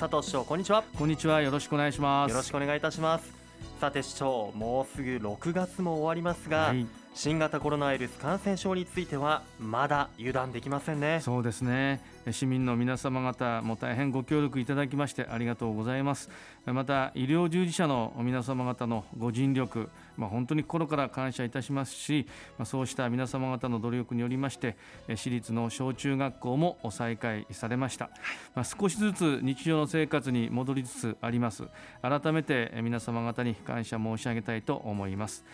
佐藤市長こんにちは。こんにちはよろしくお願いします。よろしくお願いいたします。さて市長もうすぐ6月も終わりますが、はい。新型コロナウイルス感染症についてはまだ油断できませんね。そうですね。市民の皆様方も大変ご協力いただきましてありがとうございます。また医療従事者の皆様方のご尽力まあ、本当に心から感謝いたしますし、まあ、そうした皆様方の努力によりまして私立の小中学校も再開されました、まあ、少しずつ日常の生活に戻りつつあります。改めて皆様方に感謝申し上げたいと思います。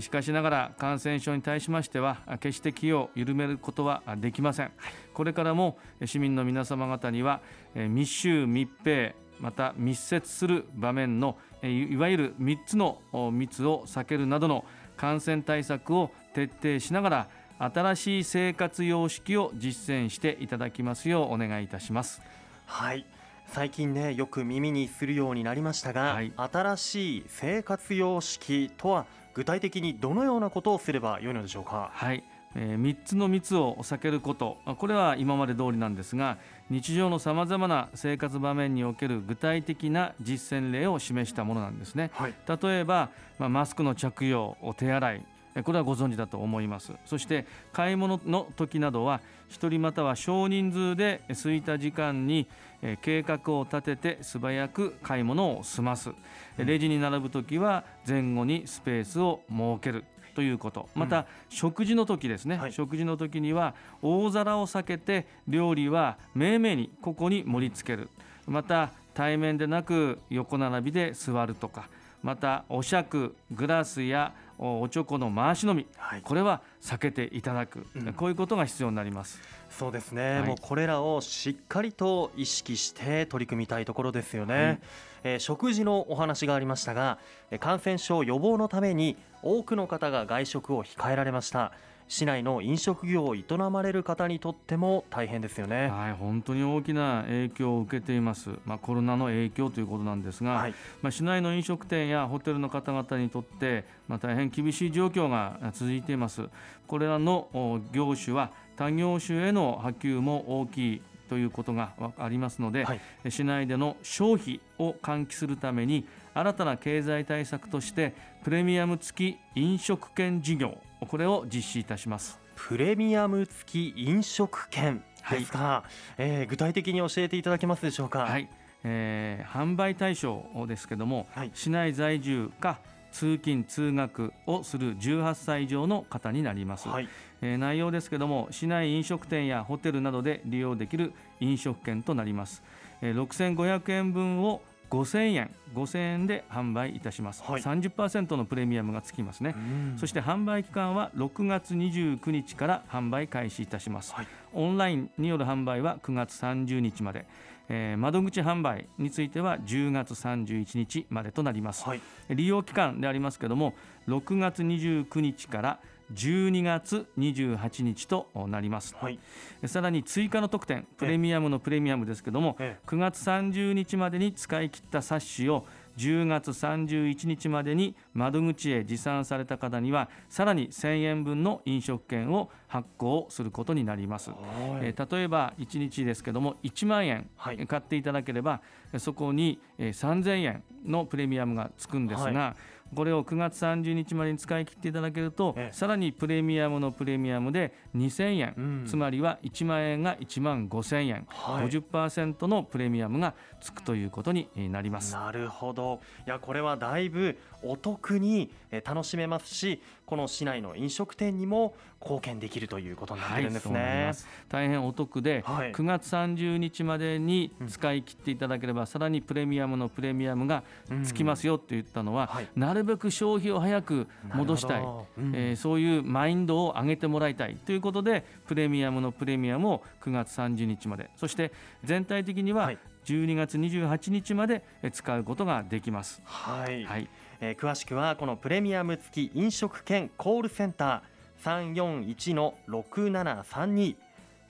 しかしながら感染症に対しましては決して気を緩めることはできません。これからも市民の皆様方には密集密閉また密接する場面のいわゆる3つの密を避けるなどの感染対策を徹底しながら新しい生活様式を実践していただきますようお願いいたします。はい最近ねよく耳にするようになりましたが、はい、新しい生活様式とは具体的にどのようなことをすればよいのでしょうか？はいえー、3つの密を避けること。これは今まで通りなんですが日常のさまざまな生活場面における具体的な実践例を示したものなんですね、はい、例えば、まあ、マスクの着用お手洗い。これはご存知だと思います。そして買い物の時などは1人または少人数で空いた時間に計画を立てて素早く買い物を済ます。レジに並ぶ時は前後にスペースを設けるということ。また、食事の時ですね、はい、食事の時には大皿を避けて料理はめいめいにここに盛り付ける。また対面でなく横並びで座るとか。またお酌グラスやおちょこの回し飲み、はい、これは避けていただく、うん、こういうことが必要になります。そうですね、はい、もうこれらをしっかりと意識して取り組みたいところですよね、はい、えー、食事のお話がありましたが感染症予防のために多くの方が外食を控えられました市内の飲食業を営まれる方にとっても大変ですよね。はい、本当に大きな影響を受けています。まあ、コロナの影響ということなんですが、はい、まあ、市内の飲食店やホテルの方々にとって、まあ、大変厳しい状況が続いています。これらの業種は他業種への波及も大きいということがありますので、はい、市内での消費を喚起するために新たな経済対策としてプレミアム付き飲食券事業これを実施いたします。プレミアム付き飲食券ですが、はい、えー、具体的に教えていただけますでしょうか？はい、えー、販売対象ですけども、はい、市内在住か通勤通学をする18歳以上の方になります、はい、えー、内容ですけども市内飲食店やホテルなどで利用できる飲食券となります、えー、6500円分を5000円5000円で販売いたします、はい、30%のプレミアムがつきますね。そして販売期間は6月29日から販売開始いたします、はい、オンラインによる販売は9月30日まで。えー、窓口販売については10月31日までとなります、はい、利用期間でありますけれども6月29日から12月28日となります、はい、さらに追加の特典プレミアムのプレミアムですけども9月30日までに使い切った冊子を10月31日までに窓口へ持参された方にはさらに1000円分の飲食券を発行することになります、えー、例えば1日ですけども1万円買っていただければ、そこに3000円のプレミアムがつくんですが、はいこれを9月30日までに使い切っていただけると、ええ、さらにプレミアムのプレミアムで2000円、うん、つまりは1万円が1万5000円、はい、50%のプレミアムがつくということになります。なるほど。いやこれはだいぶお得に楽しめますしこの市内の飲食店にも貢献できるということになってるんですね、はい、大変お得で、はい、9月30日までに使い切っていただければ、うん、さらにプレミアムのプレミアムがつきますよって言ったのは、うんはい、なるべく消費を早く戻したい、うん、えー、そういうマインドを上げてもらいたいということでプレミアムのプレミアムを9月30日まで。そして全体的には12月28日まで使うことができます。はい、はい。えー、詳しくはこのプレミアム付き飲食券コールセンター341の6732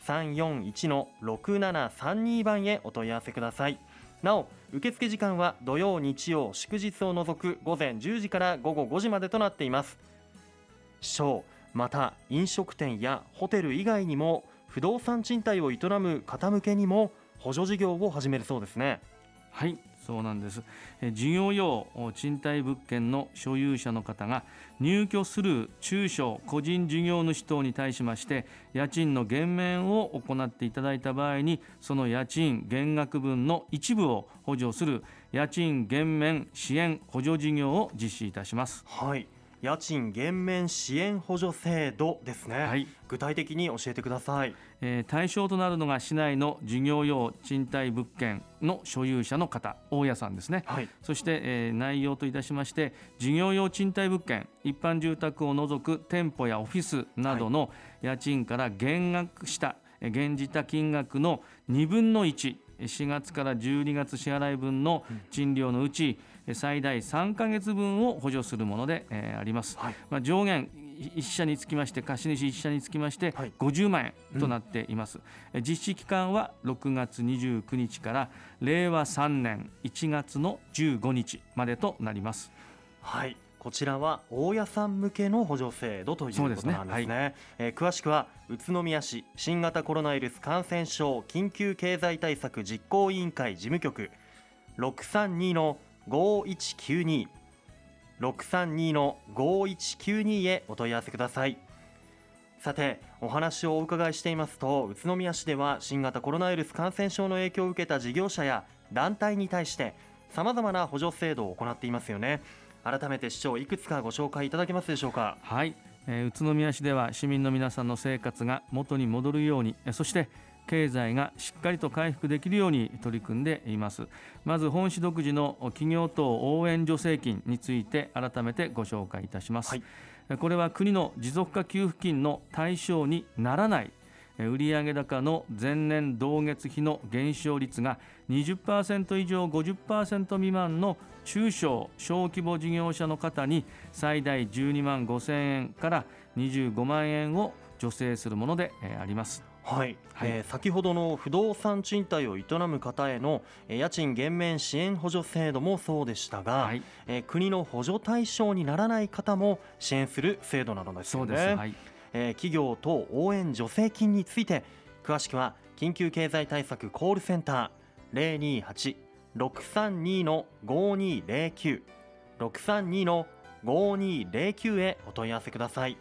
341の6732番へお問い合わせください。なお受付時間は土曜日曜祝日を除く午前10時から午後5時までとなっています。小また飲食店やホテル以外にも不動産賃貸を営む方向けにも補助事業を始めるそうですね。はいそうなんです。事業用賃貸物件の所有者の方が入居する中小個人事業主等に対しまして家賃の減免を行っていただいた場合にその家賃減額分の一部を補助する家賃減免支援補助事業を実施いたします。はい家賃減免支援補助制度ですね、はい、具体的に教えてください、えー、対象となるのが市内の事業用賃貸物件の所有者の方大家さんですね、はい、そして、えー、内容といたしまして事業用賃貸物件一般住宅を除く店舗やオフィスなどの家賃から減額した、減じた金額の2分の1 4月から12月支払い分の賃料のうち、最大3か月分を補助するもので、えー、あります、はい、まあ、上限1社につきまして貸主1社につきまして50万円となっています、はいうん、実施期間は6月29日から令和3年1月の15日までとなります。はいこちらは大家さん向けの補助制度ということなんですね。すね。はい、えー、詳しくは宇都宮市新型コロナウイルス感染症緊急経済対策実行委員会事務局632の5192 632の5192へお問い合わせください。さてお話をお伺いしていますと宇都宮市では新型コロナウイルス感染症の影響を受けた事業者や団体に対してさまざまな補助制度を行っていますよね改めて市長いくつかご紹介いただけますでしょうか？はい、えー、宇都宮市では市民の皆さんの生活が元に戻るようにそして経済がしっかりと回復できるように取り組んでいます。まず本市独自の企業等応援助成金について改めてご紹介いたします、はい、これは国の持続化給付金の対象にならない売上高の前年同月比の減少率が20%以上50%未満の中小小規模事業者の方に最大12万5000円から25万円を助成するものであります。はい、はい、えー、先ほどの不動産賃貸を営む方への家賃減免支援補助制度もそうでしたが、はい、えー、国の補助対象にならない方も支援する制度なのですよね。はい、えー、企業等応援助成金について詳しくは緊急経済対策コールセンター028-632-5209 632-5209へお問い合わせください。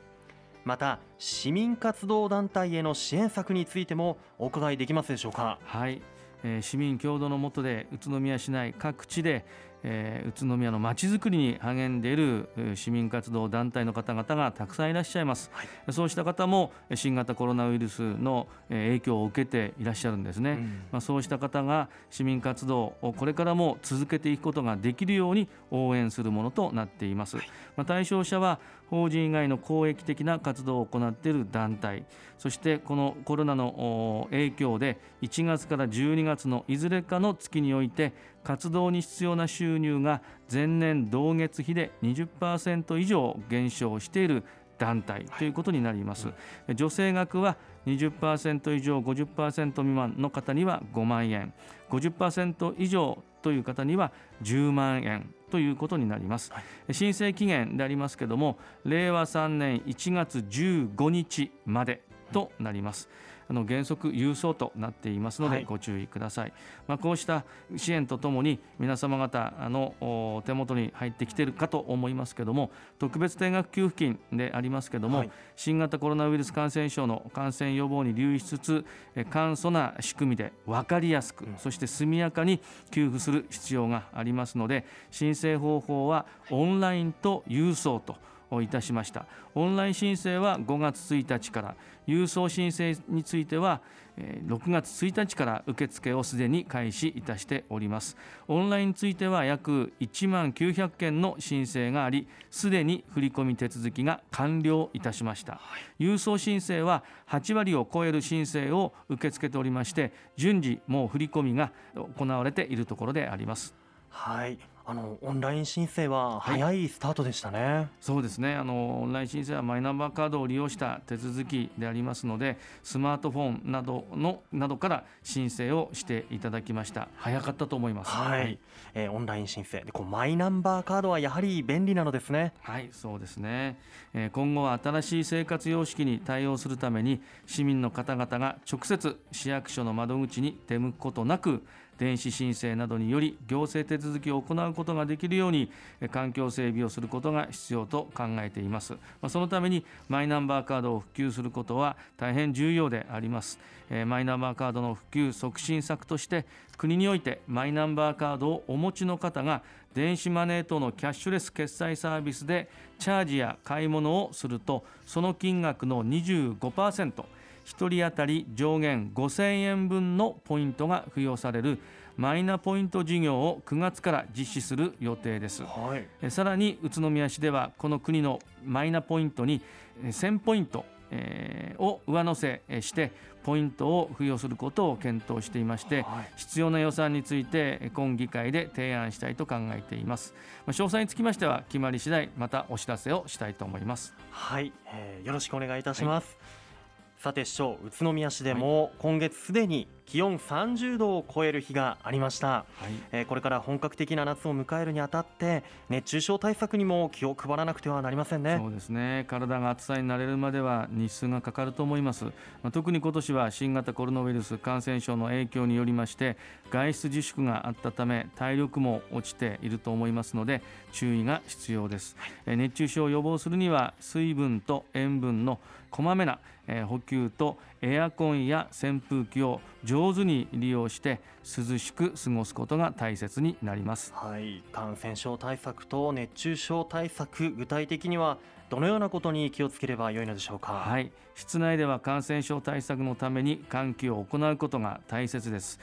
また市民活動団体への支援策についてもお伺いできますでしょうか？はい、えー、市民共同の下で宇都宮市内各地でえー、宇都宮のまちづくりに励んでいる市民活動団体の方々がたくさんいらっしゃいます、はい、そうした方も新型コロナウイルスの影響を受けていらっしゃるんですね、うん、まあ、そうした方が市民活動をこれからも続けていくことができるように応援するものとなっています、はい、まあ、対象者は法人以外の公益的な活動を行っている団体。そしてこのコロナの影響で1月から12月のいずれかの月において活動に必要な収入が前年同月比で20%以上減少している団体ということになります、はい、助成額は20%以上50%未満の方には5万円。50%以上という方には10万円ということになります、はい、申請期限でありますけれども令和3年1月15日までとなります、うんあの原則郵送となっていますのでご注意ください、はい、まあ、こうした支援とともに皆様方の手元に入ってきているかと思いますけども特別定額給付金でありますけども、はい、新型コロナウイルス感染症の感染予防に留意しつつ簡素な仕組みで分かりやすく、うん、そして速やかに給付する必要がありますので申請方法はオンラインと郵送といたしました。オンライン申請は5月1日から郵送申請については6月1日から受付をすでに開始いたしております。オンラインについては約1万900件の申請がありすでに振込手続きが完了いたしました、郵送申請は8割を超える申請を受け付けておりまして順次もう振込が行われているところであります。はい。あのオンライン申請は早いスタートでしたね、はい、そうですね。あのオンライン申請はマイナンバーカードを利用した手続きでありますのでスマートフォンなどのなどから申請をしていただきました。早かったと思います、はい、はい、えー、オンライン申請。でこうマイナンバーカードはやはり便利なのですね。はいそうですね、えー、今後は新しい生活様式に対応するために市民の方々が直接市役所の窓口に出向くことなく電子申請などにより行政手続きを行うことができるように環境整備をすることが必要と考えています。そのためにマイナンバーカードを普及することは大変重要であります。マイナンバーカードの普及促進策として国においてマイナンバーカードをお持ちの方が電子マネー等のキャッシュレス決済サービスでチャージや買い物をするとその金額の25%、1人当たり上限5000円分のポイントが付与されるマイナポイント事業を9月から実施する予定です、はい、さらに宇都宮市ではこの国のマイナポイントに1000ポイントを上乗せしてポイントを付与することを検討していまして、はい、必要な予算について今議会で提案したいと考えています。詳細につきましては決まり次第またお知らせをしたいと思います。はい、えー、よろしくお願いいたします、はい。さて市長宇都宮市でも今月すでに気温30度を超える日がありました、はい、えー、これから本格的な夏を迎えるにあたって熱中症対策にも気を配らなくてはなりませんね。そうですね。体が暑さに慣れるまでは日数がかかると思います、まあ、特に今年は新型コロナウイルス感染症の影響によりまして外出自粛があったため体力も落ちていると思いますので注意が必要です、はい、熱中症を予防するには水分と塩分のこまめな補給とエアコンや扇風機を上手に利用して涼しく過ごすことが大切になります、はい、感染症対策と熱中症対策具体的にはどのようなことに気をつければよいのでしょうか、はい、室内では感染症対策のために換気を行うことが大切です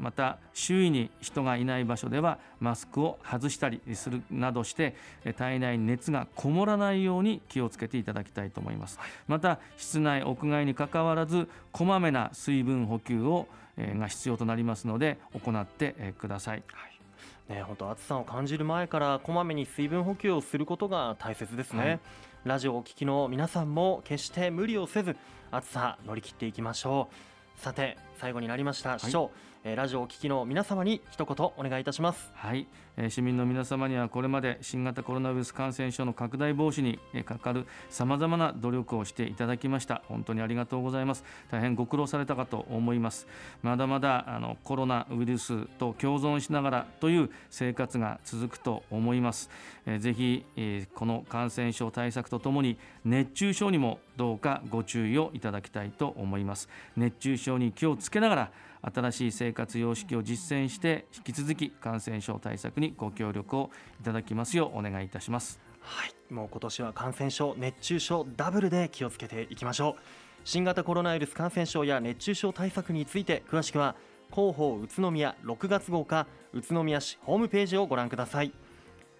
また周囲に人がいない場所ではマスクを外したりするなどして体内に熱がこもらないように気をつけていただきたいと思います、また室内屋外にかかわらずこまめな水分補給をが必要となりますので行ってください、はい。ね、本当暑さを感じる前からこまめに水分補給をすることが大切ですね、はい、ラジオをお聞きの皆さんも決して無理をせず暑さ乗り切っていきましょう。さて最後になりました、市長、えラジオを聴きの皆様に一言お願いいたします。はい、えー、市民の皆様にはこれまで新型コロナウイルス感染症の拡大防止にかかるさまざまな努力をしていただきました。本当にありがとうございます。大変ご苦労されたかと思います。まだまだあのコロナウイルスと共存しながらという生活が続くと思います、えー、ぜひ、えー、この感染症対策とともに熱中症にもどうかご注意をいただきたいと思います。熱中症に気をつけながら新しい生活様式を実践して引き続き感染症対策にご協力をいただきますようお願いいたします。はい。もう今年は感染症熱中症ダブルで気をつけていきましょう。新型コロナウイルス感染症や熱中症対策について詳しくは広報宇都宮6月号か宇都宮市ホームページをご覧ください。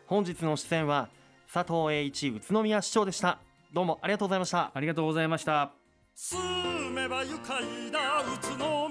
本日の出演は佐藤栄一宇都宮市長でした。どうもありがとうございました。ありがとうございました。住めば愉快な宇都宮